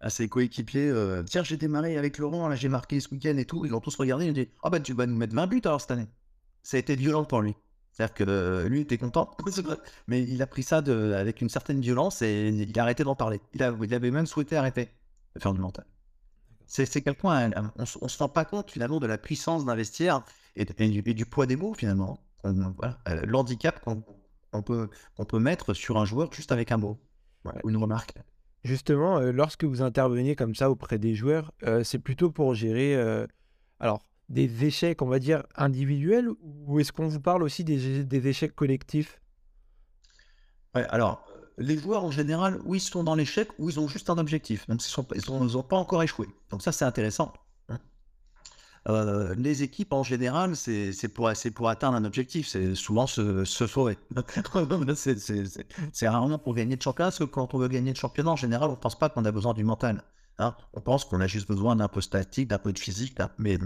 à ses coéquipiers euh, Tiens, j'ai démarré avec Laurent, j'ai marqué ce week-end et tout. Ils ont tous regardé, ils ont dit Ah, bah, tu vas nous mettre 20 buts alors cette année. Ça a été violent pour lui. C'est-à-dire que euh, lui était content, mais il a pris ça de, avec une certaine violence et il a arrêté d'en parler. Il, il avait même souhaité arrêter de faire du mental. C'est quelqu'un, on, on se rend pas compte finalement de la puissance d'investir et, du, et du poids des mots finalement. Voilà, euh, L'handicap qu'on peut, mettre sur un joueur juste avec un mot ou une remarque. Justement, euh, lorsque vous intervenez comme ça auprès des joueurs, euh, c'est plutôt pour gérer euh, alors, des échecs, on va dire, individuels ou est-ce qu'on vous parle aussi des, des échecs collectifs? Ouais, alors, les joueurs en général, où ils sont dans l'échec, ou ils ont juste un objectif, même s'ils n'ont pas encore échoué. Donc ça, c'est intéressant. hein. Euh, les équipes en général, c'est pour, atteindre un objectif, c'est souvent se, se. C'est- rarement pour gagner de championnat, parce que quand on veut gagner de championnat, en général, on ne pense pas qu'on a besoin du mental. hein. On pense qu'on a juste besoin d'un peu statique, d'un peu de physique, mais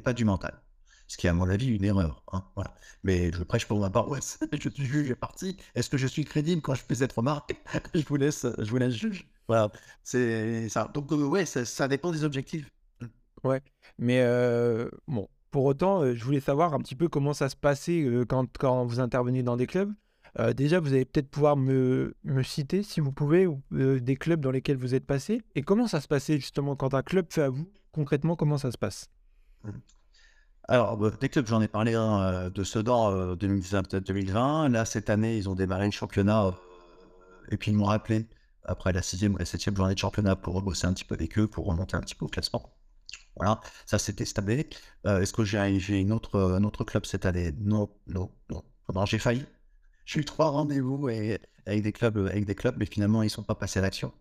pas du mental. Ce qui est à mon avis une erreur. Hein, voilà. Mais je prêche pour ma paroisse, je suis juge parti. Est-ce que je suis crédible quand je fais cette remarque? Je vous laisse, je vous laisse juge. Voilà, c'est ça. Donc euh, ouais, ça, ça, dépend des objectifs. Ouais, mais euh, bon, pour autant, euh, je voulais savoir un petit peu comment ça se passait quand, quand vous intervenez dans des clubs. déjà, vous allez peut-être pouvoir me, me, citer, si vous pouvez, des clubs dans lesquels vous êtes passé. Et comment ça se passait justement quand un club fait à vous? Concrètement, comment ça se passe? Mmh. Alors, bah, des clubs, j'en ai parlé hein, de Sedan 2019-2020. Là, cette année, ils ont démarré le championnat. et puis, ils m'ont rappelé après la sixième ou la septième journée de championnat pour rebosser un petit peu avec eux, pour remonter un petit peu au classement. Voilà, ça c'était stable. Euh, est-ce que j'ai une autre, un autre club cette année? Non, non, non. j'ai failli. J'ai eu trois rendez-vous avec des clubs, avec des clubs, mais finalement ils ne sont pas passés à l'action.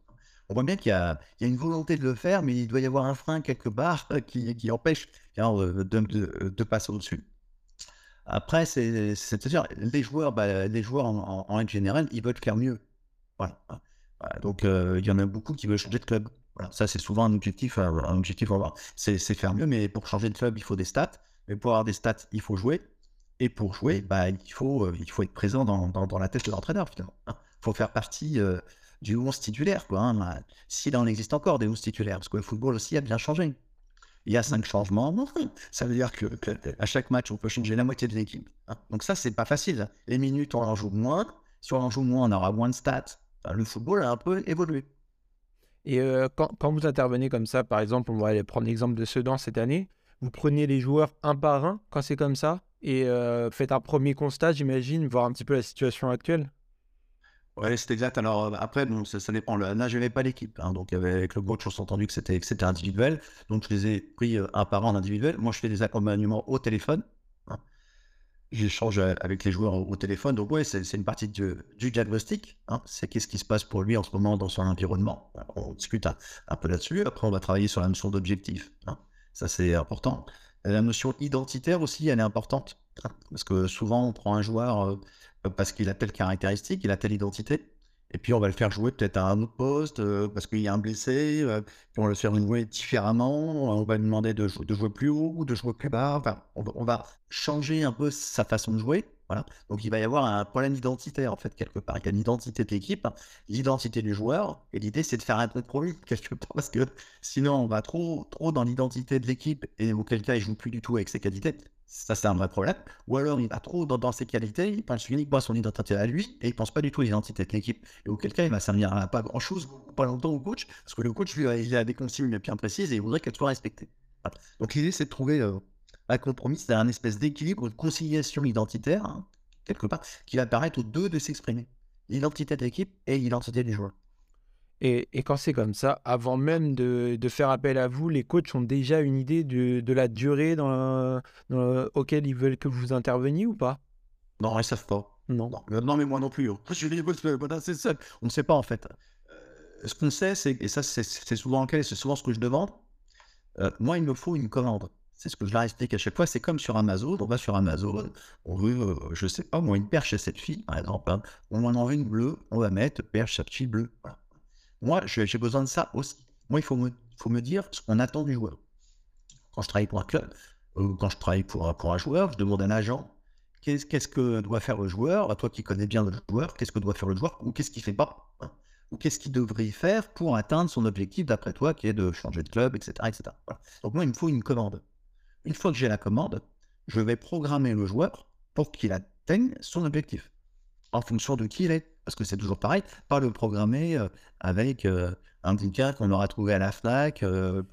On voit bien qu'il y, a une volonté de le faire, mais il doit y avoir un frein quelque part qui, empêche de, de, passer au-dessus. Après, c'est-à-dire les joueurs, bah, les joueurs en, en, en, général, ils veulent faire mieux. Donc, il y en a beaucoup qui veulent changer de club. Ça, c'est souvent un objectif, un objectif. C'est faire mieux, mais pour changer de club, il faut des stats. Mais pour avoir des stats, il faut jouer. Et pour jouer, bah, il, faut, être présent dans, la tête de l'entraîneur, finalement. Il faut faire partie du 11 titulaire, quoi. Hein. S'il en existe encore des 11 titulaires, parce que le football aussi a bien changé. Il y a cinq changements. Ça veut dire que, à chaque match, on peut changer la moitié de l'équipe. Hein. Donc ça, c'est pas facile. Les minutes, on en joue moins. Si on en joue moins, on aura moins de stats le football a un peu évolué. Et euh, quand, quand, vous intervenez comme ça, par exemple, on va aller prendre l'exemple de Sedan cette année, vous prenez les joueurs un par un quand c'est comme ça et euh, faites un premier constat, j'imagine, voir un petit peu la situation actuelle. Oui, c'est exact. Alors euh, après, bon, ça, dépend. Là, je n'avais pas l'équipe. Hein, donc avec le coach, on s'est entendu que c'était individuel. Donc je les ai pris un par un en individuel. Moi, je fais des accompagnements au téléphone j'échange avec les joueurs au, téléphone. Donc, ouais, c'est une partie du, diagnostic. Hein. C'est qu'est-ce qui se passe pour lui en ce moment dans son environnement. On discute un, peu là-dessus. Après, on va travailler sur la notion d'objectif. Hein. Ça, c'est important. La notion identitaire aussi, elle est importante. Hein. Parce que souvent, on prend un joueur euh, parce qu'il a telle caractéristique, il a telle identité. Et puis on va le faire jouer peut-être à un autre poste euh, parce qu'il y a un blessé. Euh, on va le faire jouer différemment. On va lui demander de, de, jouer plus haut ou de jouer plus bas. Enfin, on, va changer un peu sa façon de jouer. Voilà. Donc il va y avoir un problème identitaire en fait quelque part. Il y a l'identité de l'équipe, l'identité du joueur. Et l'idée c'est de faire un compromis quelque part parce que sinon on va trop trop dans l'identité de l'équipe et auquel cas il joue plus du tout avec ses qualités. Ça, c'est un vrai problème. Ou alors, il va trop dans, ses qualités, il pense uniquement à son identité à lui, et il pense pas du tout à l'identité de l'équipe. Et auquel cas, il va servir à pas grand-chose, pas longtemps au coach, parce que le coach, lui, il a des consignes bien précises et il voudrait qu'elles soient respectées. Donc, l'idée, c'est de trouver euh, un compromis, c'est un espèce d'équilibre, une conciliation identitaire, hein, quelque part, qui va permettre aux deux de s'exprimer. L'identité de l'équipe et l'identité du joueur. Et, quand c'est comme ça, avant même de, faire appel à vous, les coachs ont déjà une idée de, la durée dans, auquel ils veulent que vous interveniez ou pas? Non, ils ne savent pas. Non. non. mais moi non plus. Hein. c'est ça. On ne sait pas en fait. Euh, ce qu'on sait, c'est, et ça c'est souvent le cas, c'est souvent ce que je demande, euh, moi il me faut une commande. C'est ce que je leur explique à chaque fois. C'est comme sur Amazon. On va sur Amazon. On veut, euh, je sais pas, moi, une perche à cette fille, par exemple. Hein. On en veut une bleue. On va mettre perche à cette fille bleue. Voilà. Moi, j'ai besoin de ça aussi. Moi, il faut me, faut me dire ce qu'on attend du joueur. Quand je travaille pour un club, ou quand je travaille pour, un joueur, je demande à un agent qu'est-ce que doit faire le joueur, à toi qui connais bien le joueur, qu'est-ce que doit faire le joueur, ou qu'est-ce qu'il fait pas, hein, ou qu'est-ce qu'il devrait faire pour atteindre son objectif d'après toi, qui est de changer de club, etc. etc. Donc moi, il me faut une commande. Une fois que j'ai la commande, je vais programmer le joueur pour qu'il atteigne son objectif, en fonction de qui il est parce que c'est toujours pareil, pas le programmer euh, avec euh, un bouquin qu'on aura trouvé à la FNAC, euh,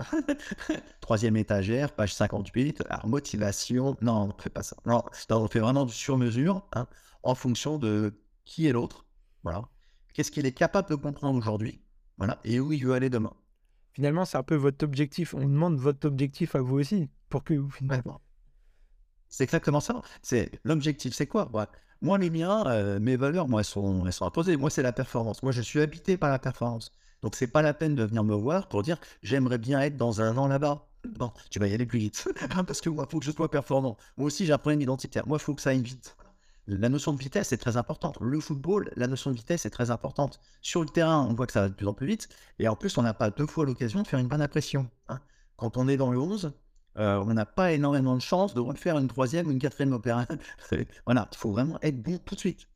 troisième étagère, page 58, alors motivation, non, on ne fait pas ça. Non, on fait vraiment du sur-mesure hein, en fonction de qui est l'autre, voilà. Qu'est-ce qu'il est capable de comprendre aujourd'hui, voilà, et où il veut aller demain. Finalement, c'est un peu votre objectif. On demande votre objectif à vous aussi pour que vous finalement. C'est exactement ça. C'est l'objectif, c'est quoi? Moi, les miens, euh, mes valeurs, moi, elles sont, elles sont imposées. Moi, c'est la performance. Moi, je suis habité par la performance. Donc, c'est pas la peine de venir me voir pour dire j'aimerais bien être dans un an là-bas. Bon, tu vas y aller plus vite. Parce que moi, il faut que je sois performant. Moi aussi, j'ai un problème identitaire. Moi, il faut que ça aille vite. La notion de vitesse est très importante. Le football, la notion de vitesse est très importante. Sur le terrain, on voit que ça va de plus en plus vite. Et en plus, on n'a pas deux fois l'occasion de faire une bonne impression. Hein. Quand on est dans le 11, euh, on n'a pas énormément de chance de refaire une troisième ou une quatrième opération. voilà, il faut vraiment être bon tout de suite.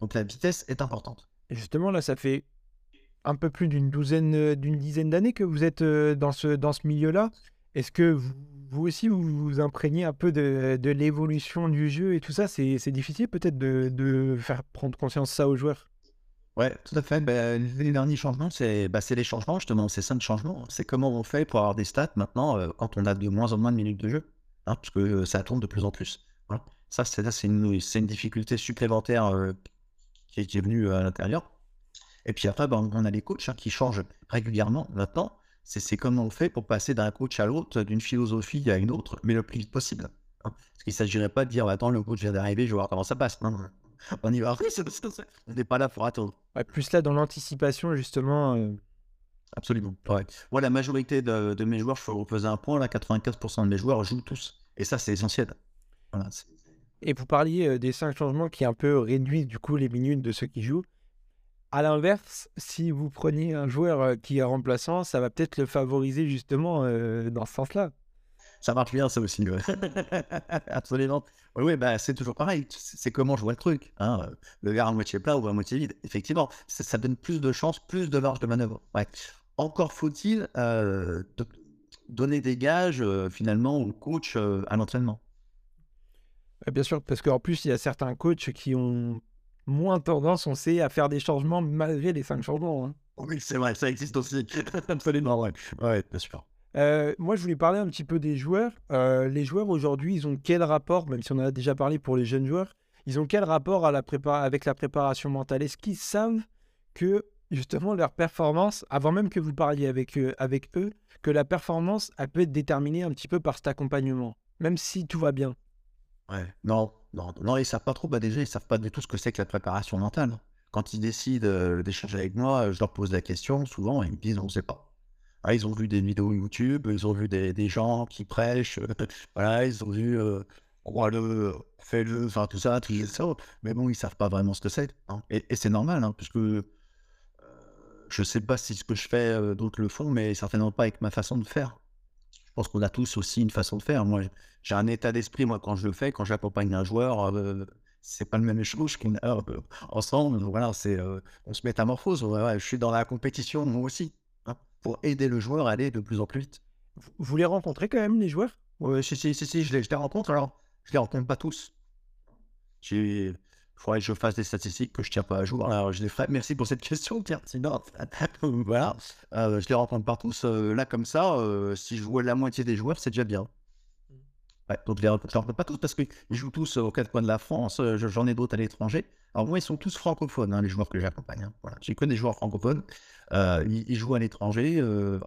Donc la vitesse est importante. Et justement, là, ça fait un peu plus d'une douzaine, d'une dizaine d'années que vous êtes euh, dans ce, dans ce milieu-là. Est-ce que vous, aussi, vous imprégnez un peu de, de l'évolution du jeu et tout ça? C'est difficile peut-être de, de faire prendre conscience ça aux joueurs Ouais, tout à fait. Ben, les derniers changements, c'est c'est les changements, justement. C'est ça le changement. C'est comment on fait pour avoir des stats maintenant euh, quand on a de moins en moins de minutes de jeu. hein, parce que euh, ça tourne de plus en plus. Voilà. Ça, c'est une, une difficulté supplémentaire euh, qui, est, venue à l'intérieur. Et puis après, ben, on a les coachs hein, qui changent régulièrement. Maintenant, c'est comment on fait pour passer d'un coach à l'autre, d'une philosophie à une autre, mais le plus vite possible. hein. Parce qu'il ne s'agirait pas de dire, attends, le coach vient d'arriver, je vais voir comment ça passe. Non. On y va. On n'est pas là pour attendre. Ouais, Plus là dans l'anticipation, justement. euh, Absolument. Ouais. Moi, la majorité de, de mes joueurs, je vous faisais un point, là, 95% de mes joueurs jouent tous. Et ça, c'est essentiel. Voilà, Et vous parliez euh, des cinq changements qui un peu réduisent du coup les minutes de ceux qui jouent. À l'inverse, si vous prenez un joueur euh, qui est remplaçant, ça va peut-être le favoriser justement euh, dans ce sens-là. Ça marche bien, ça aussi. ouais. Absolument. Oui, oui, bah, c'est toujours pareil. C'est comment je vois le truc. hein, euh, Le verre à moitié plat ou à moitié vide. Effectivement, ça, ça donne plus de chance, plus de marge de manœuvre. Ouais. Encore faut-il euh, do- donner des gages, euh, finalement, au coach euh, à l'entraînement. Bien sûr, parce qu'en plus, il y a certains coachs qui ont moins tendance, on sait, à faire des changements malgré les cinq changements. hein. Oui, c'est vrai, ça existe aussi. Absolument, ouais. Ouais, bien sûr. Moi, je voulais parler un petit peu des joueurs. Les joueurs aujourd'hui, ils ont quel rapport, même si on en a déjà parlé pour les jeunes joueurs, ils ont quel rapport avec la préparation mentale? Est-ce qu'ils savent que justement leur performance, avant même que vous parliez avec eux, que la performance, elle peut être déterminée un petit peu par cet accompagnement, même si tout va bien? Ouais. Non, non, non, ils savent pas trop. Bah déjà, ils savent pas du tout ce que c'est que la préparation mentale. Quand ils décident d'échanger avec moi, je leur pose la question. Souvent, ils me disent on sait pas. Ah, ils ont vu des vidéos YouTube, ils ont vu des, des gens qui prêchent. euh, voilà, ils ont vu euh, crois-le, fais-le, enfin tout ça, tout ça. Mais bon, ils savent pas vraiment ce que c'est. hein. Et, c'est normal, hein, puisque euh, je sais pas si ce que je fais, euh, d'autres le font, mais certainement pas avec ma façon de faire. Je pense qu'on a tous aussi une façon de faire. Moi, j'ai un état d'esprit, moi, quand je le fais, quand j'accompagne un joueur, euh, c'est pas le même échange qu'on a euh, ensemble. Voilà, c'est, on se métamorphose. Ouais, ouais, je suis dans la compétition, moi aussi, pour aider le joueur à aller de plus en plus vite. Vous- les rencontrez quand même, les joueurs? Ouais, si, si, si, si, je les, je les rencontre, alors, je les rencontre pas tous. Il faudrait que je fasse des statistiques que je tiens pas à jour. Alors, je les ferai. Merci pour cette question pertinente. voilà, Euh, je les rencontre pas tous. Euh, là, comme ça, euh, si je vois la moitié des joueurs, c'est déjà bien. Ouais, les rencontre pas tous parce qu'ils jouent tous aux quatre coins de la France. euh, je- J'en ai d'autres à l'étranger. Alors moi, ils sont tous francophones, hein, les joueurs que j'accompagne. hein. Voilà. J'ai que des joueurs francophones. Euh, ils, jouent à l'étranger. euh,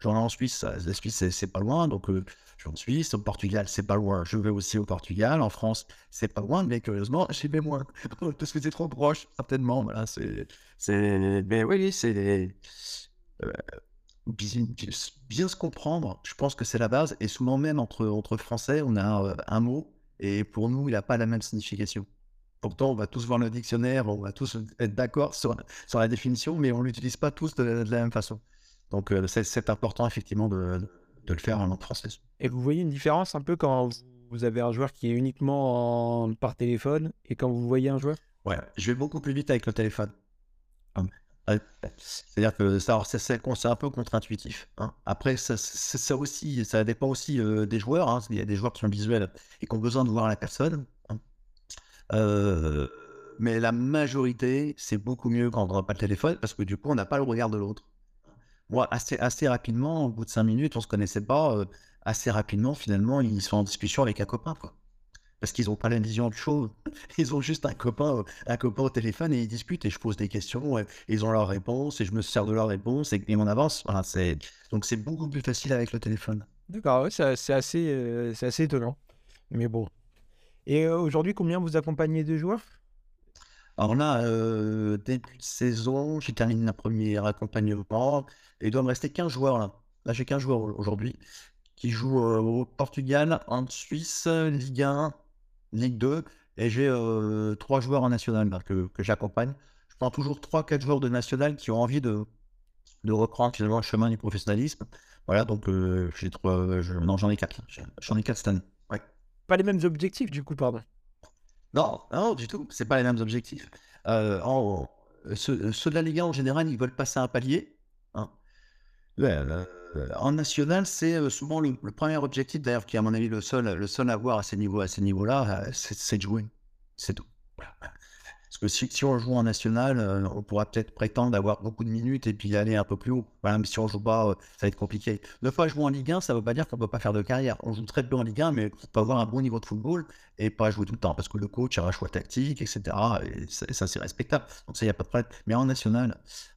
J'en ai en Suisse. La Suisse, c'est- pas loin. Donc, je vais en Suisse. Au Portugal, c'est pas loin. Je vais aussi au Portugal. En France, c'est pas loin. Mais curieusement, j'y vais moins. Parce que c'est trop proche, certainement. Voilà, c'est... c'est- Mais oui, c'est... bien, se comprendre, je pense que c'est la base. Et souvent même entre, entre Français, on a euh, un mot et pour nous, il n'a pas la même signification. Pourtant, on va tous voir le dictionnaire, on va tous être d'accord sur, sur la définition, mais on ne l'utilise pas tous de, de la même façon. Donc, euh, c'est- c'est important effectivement de, de le faire en langue française. Et vous voyez une différence un peu quand vous avez un joueur qui est uniquement en- par téléphone et quand vous voyez un joueur? Ouais, je vais beaucoup plus vite avec le téléphone. C'est-à-dire que ça, c'est un peu contre-intuitif. hein. Après, ça, ça aussi, ça dépend aussi euh, des joueurs. hein. Il y a des joueurs qui sont visuels et qui ont besoin de voir la personne. hein. Euh, mais la majorité, c'est beaucoup mieux quand on n'a pas le téléphone parce que du coup, on n'a pas le regard de l'autre. Moi, assez, assez rapidement, au bout de cinq minutes, on se connaissait pas. euh, assez rapidement, finalement, ils sont en discussion avec un copain, quoi. Parce qu'ils n'ont pas la vision du show. Ils ont juste un copain, euh, un copain au téléphone et ils discutent et je pose des questions. et ils ont leurs réponses et je me sers de leurs réponses et, et on avance. Voilà, c'est donc c'est beaucoup plus facile avec le téléphone. D'accord, ouais, c'est c'est assez, euh, c'est assez étonnant. Mais bon. Et euh, aujourd'hui, combien vous accompagnez de joueurs? Alors là, euh, début de saison, j'ai terminé un premier accompagnement et il doit me rester 15 joueurs là. Là, j'ai 15 joueurs au- aujourd'hui qui jouent euh, au Portugal, en Suisse, Ligue 1, Ligue 2 et j'ai euh, trois joueurs en national là, que, que j'accompagne. Je prends toujours 3-4 joueurs de national qui ont envie de, de reprendre finalement le chemin du professionnalisme. Voilà, donc j'ai trois, non, j'en ai quatre. J'en ai quatre cette année. Ouais. Pas les mêmes objectifs, du coup, pardon. Non, non, du tout. C'est pas les mêmes objectifs. en, ceux, de la Ligue 1 en général, ils veulent passer un palier. En national, c'est souvent le, premier objectif, d'ailleurs, qui est à mon avis le seul, le seul à avoir à ces niveaux, à ces niveaux-là, c'est de jouer. C'est tout. Parce que si, on joue en national, euh, on pourra peut-être prétendre d'avoir beaucoup de minutes et puis aller un peu plus haut. Voilà, mais si on joue pas, euh, ça va être compliqué. Le fois jouer en Ligue 1, ça ne veut pas dire qu'on ne peut pas faire de carrière. On joue très peu en Ligue 1, mais on peut avoir un bon niveau de football et pas jouer tout le temps parce que le coach a un choix tactique, etc. Et ça, c'est respectable. Donc ça, il n'y a pas de problème. Mais en national,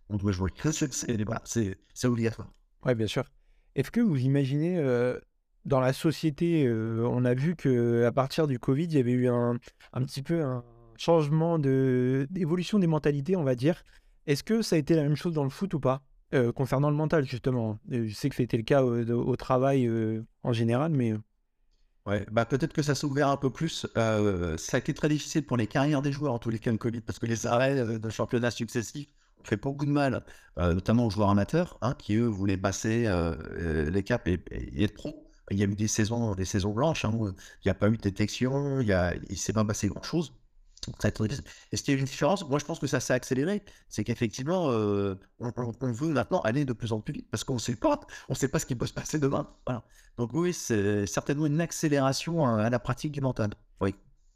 on doit jouer. C'est obligatoire. Oui, bien sûr. Est-ce que vous imaginez euh, dans la société, on a vu qu'à partir du Covid, il y avait eu un, un petit peu un changement d'évolution des mentalités, on va dire. Est-ce que ça a été la même chose dans le foot ou pas? Euh, concernant le mental justement Je sais que c'était le cas au, travail euh, en général, mais euh. ouais, bah peut-être que ça s'est ouvert un peu plus. ça a été très difficile pour les carrières des joueurs en tous les cas le Covid parce que les arrêts de championnats successifs ont fait beaucoup de mal, notamment aux joueurs amateurs hein, qui eux voulaient passer les caps et, être pro. Il y a eu des saisons, des saisons blanches, hein, il n'y a pas eu de détection, il ne s'est pas passé grand-chose. Est-ce qu'il y a une différence Moi, je pense que ça s'est accéléré. C'est qu'effectivement, euh, on, veut maintenant aller de plus en plus vite parce qu'on ne sait pas, on sait pas ce qui peut se passer demain. Donc oui, c'est certainement une accélération à la pratique du mental. Oui.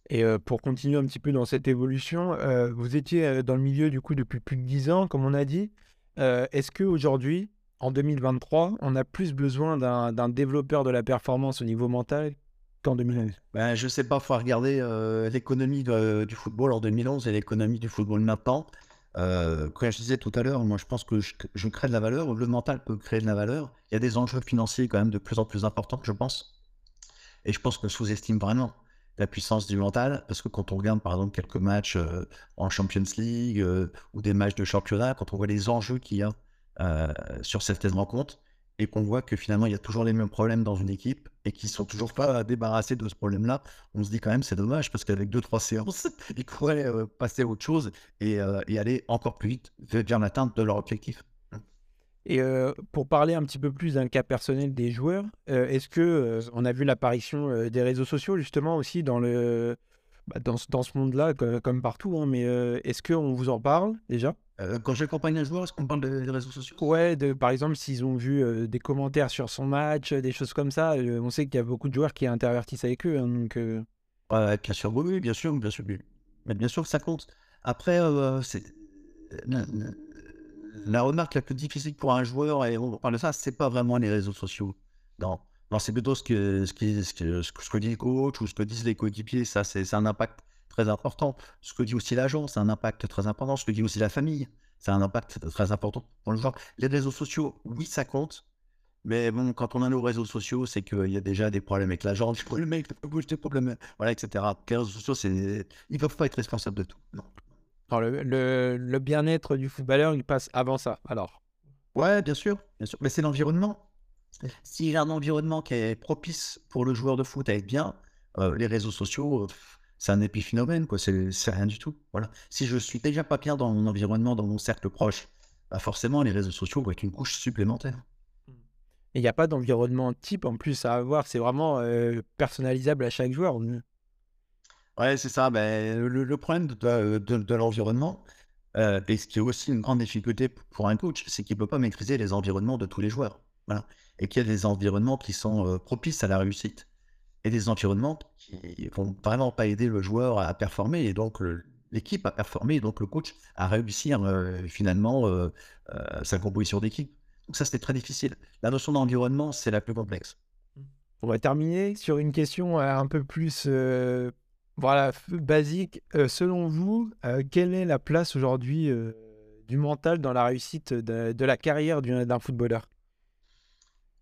Et euh, pour continuer un petit peu dans cette évolution, euh, vous étiez dans le milieu du coup depuis plus de 10 ans, comme on a dit. Est-ce qu'aujourd'hui, en 2023, on a plus besoin d'un développeur de la performance au niveau mental qu'en 2011 ben, Je sais pas, il faut regarder euh, l'économie du football en 2011 et l'économie du football maintenant. Euh, comme je disais tout à l'heure, moi je pense que je, crée de la valeur, le mental peut créer de la valeur. Il y a des enjeux financiers quand même de plus en plus importants, je pense. Et je pense que sous-estime vraiment la puissance du mental, parce que quand on regarde par exemple quelques matchs euh, en Champions League ou des matchs de championnat, quand on voit les enjeux qu'il y a sur certaines rencontres, et qu'on voit que finalement il y a toujours les mêmes problèmes dans une équipe et qu'ils sont toujours pas débarrassés de ce problème-là, on se dit quand même c'est dommage parce qu'avec deux trois séances, ils pourraient euh, passer à autre chose euh, et, aller encore plus vite vers l'atteinte de leur objectif. Et euh, pour parler un petit peu plus d'un cas personnel des joueurs, est-ce que on a vu l'apparition des réseaux sociaux justement aussi dans le bah, dans, dans, ce monde-là comme partout, hein, mais est-ce qu'on vous en parle déjà? euh, quand j'accompagne un joueur, est-ce qu'on parle des, réseaux sociaux? Ouais, de, par exemple, s'ils ont vu euh, des commentaires sur son match, des choses comme ça. Euh, on sait qu'il y a beaucoup de joueurs qui intervertissent avec eux. Hein, donc, ouais, bien sûr, oui, bien sûr, bien sûr. Mais bien sûr que ça compte. Après, c'est la, remarque la plus difficile pour un joueur, et on parle de ça, c'est pas vraiment les réseaux sociaux. Non, non c'est plutôt ce que, ce, qui, ce, que, ce que dit le coach ou ce que disent les coéquipiers. Ça, c'est un impact très important. Ce que dit aussi l'agent, c'est un impact très important. Ce que dit aussi la famille, c'est un impact très important pour le genre. Les réseaux sociaux, oui, ça compte. Mais bon, quand on a nos réseaux sociaux, c'est qu'il y a déjà des problèmes avec l'agent, des problèmes avec le des problèmes, voilà, etc. Les réseaux sociaux, c'est... ils ne peuvent pas être responsables de tout. Non. le, le, bien-être du footballeur, il passe avant ça, alors Ouais, bien sûr, bien sûr. Mais c'est l'environnement. S'il y a un environnement qui est propice pour le joueur de foot à être bien, euh, les réseaux sociaux, c'est un épiphénomène, quoi. C'est, rien du tout. Voilà. Si je suis déjà pas bien dans mon environnement, dans mon cercle proche, bah forcément, les réseaux sociaux vont être une couche supplémentaire. Et il n'y a pas d'environnement type en plus à avoir. C'est vraiment euh, personnalisable à chaque joueur. Ouais, c'est ça. Ben, le, problème de, l'environnement, euh, et ce qui est aussi une grande difficulté pour un coach, c'est qu'il ne peut pas maîtriser les environnements de tous les joueurs. Voilà. Et qu'il y a des environnements qui sont euh, propices à la réussite et des environnements qui vont vraiment pas aider le joueur à performer et donc l'équipe à performer et donc le coach à réussir euh, finalement euh, euh, sa composition d'équipe. Donc ça, c'était très difficile. La notion d'environnement, c'est la plus complexe. On va terminer sur une question un peu plus voilà, basique. selon vous, quelle est la place aujourd'hui du mental dans la réussite de la carrière d'un footballeur?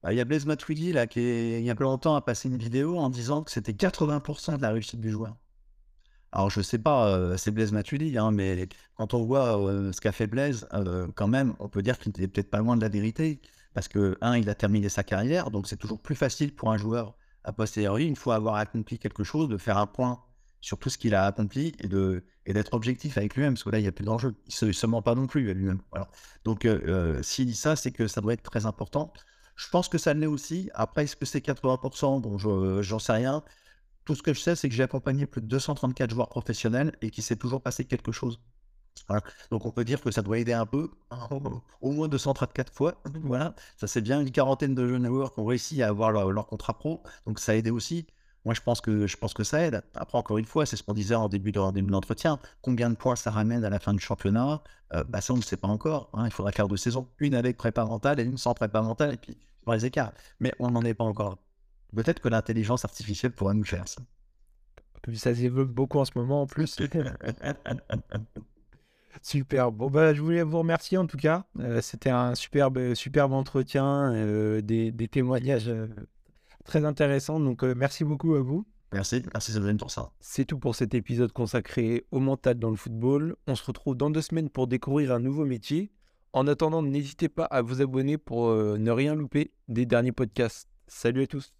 Bah, il y a Blaise Matuidi, là, qui, il y a peu longtemps, a passé une vidéo en disant que c'était 80% de la réussite du joueur. Alors, je sais pas, euh, c'est Blaise Matuidi, hein, mais quand on voit euh, ce qu'a fait Blaise, euh, quand même, on peut dire qu'il n'était peut-être pas loin de la vérité. Parce que, un, il a terminé sa carrière, donc c'est toujours plus facile pour un joueur à posteriori, une fois avoir accompli quelque chose, de faire un point sur tout ce qu'il a accompli et et d'être objectif avec lui-même, parce que là, il n'y a plus d'enjeu. Il se, se ment pas non plus à lui-même. Donc, s'il dit ça, c'est que ça doit être très important. Je pense que ça l'est aussi. Après, est-ce que c'est 80% Bon, je- j'en sais rien. Tout ce que je sais, c'est que j'ai accompagné plus de 234 joueurs professionnels et qu'il s'est toujours passé quelque chose. Donc, on peut dire que ça doit aider un peu, au- au moins 234 fois. Voilà. Ça, c'est bien une quarantaine de jeunes joueurs qui ont réussi à avoir leur, leur contrat pro. Donc, ça a aidé aussi. Moi, je pense que, je pense que ça aide. Après, encore une fois, c'est ce qu'on disait en début de, en début d'entretien. Combien de points ça ramène à la fin du championnat? Euh, bah, Ça, on ne sait pas encore. hein. Il faudra faire deux saisons. Une avec prépa mentale et une sans prépa mentale. Et puis, voir les écarts. Mais on n'en est pas encore. Peut-être que l'intelligence artificielle pourra nous faire ça. Ça développe beaucoup en ce moment en plus. Super. Bon, bah, je voulais vous remercier en tout cas. Euh, C'était un superbe, superbe entretien, euh, des, des témoignages très intéressants. Donc, euh, merci beaucoup à vous. Merci, merci Sébastien pour ça. C'est tout pour cet épisode consacré au mental dans le football. On se retrouve dans deux semaines pour découvrir un nouveau métier. En attendant, n'hésitez pas à vous abonner pour euh, ne rien louper des derniers podcasts. Salut à tous.